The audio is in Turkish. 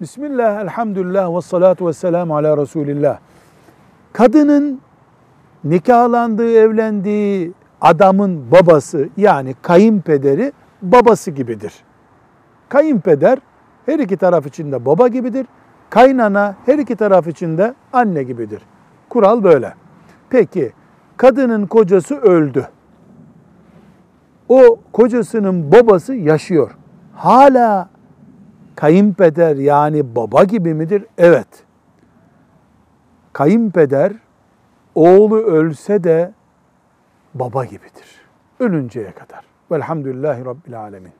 Bismillah, elhamdülillah ve salatu ve selamu ala Resulillah. Kadının nikahlandığı, evlendiği adamın babası yani kayınpederi babası gibidir. Kayınpeder her iki taraf için de baba gibidir. Kaynana her iki taraf için de anne gibidir. Kural böyle. Peki kadının kocası öldü. O kocasının babası yaşıyor. Hala kayınpeder yani baba gibi midir? Evet. Kayınpeder oğlu ölse de baba gibidir. Ölünceye kadar. Velhamdülillahi Rabbil Alemin.